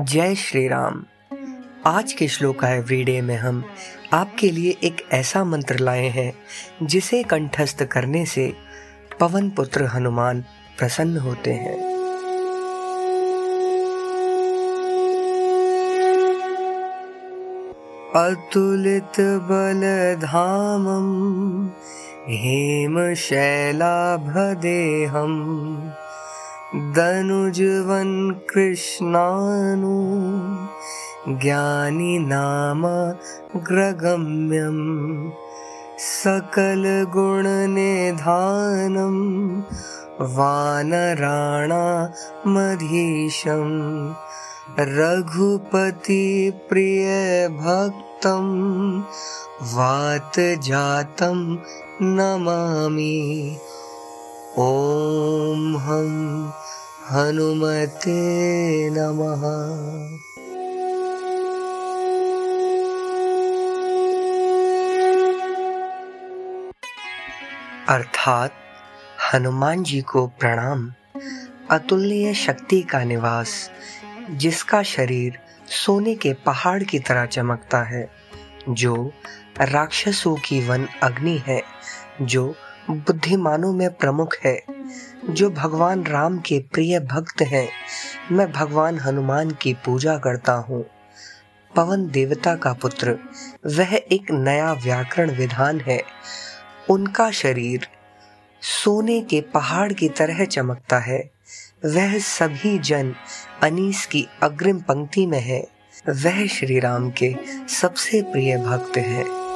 जय श्री राम आज के श्लोक एवरीडे में हम आपके लिए एक ऐसा मंत्र लाए हैं, जिसे कंठस्थ करने से पवन पुत्र हनुमान प्रसन्न होते हैं। अतुलित बल धामम हेम शैलाभदेहम। दनुजवन्कृष्णानु ज्ञानिनाम ग्रगम्यं सकलगुणनिधानं वानराणामधीशं रघुपतिप्रियभक्तं वातजातं नमामि। ॐ हम हनुमते नमः। अर्थात हनुमान जी को प्रणाम। अतुल्य शक्ति का निवास, जिसका शरीर सोने के पहाड़ की तरह चमकता है, जो राक्षसों की वन अग्नि है, जो बुद्धिमानों में प्रमुख है। जो भगवान राम के प्रिय भक्त हैं, मैं भगवान हनुमान की पूजा करता हूँ। पवन देवता का पुत्र, वह एक नया व्याकरण विधान है। उनका शरीर सोने के पहाड़ की तरह चमकता है। वह सभी जन अनीस की अग्रिम पंक्ति में है। वह श्री राम के सबसे प्रिय भक्त है।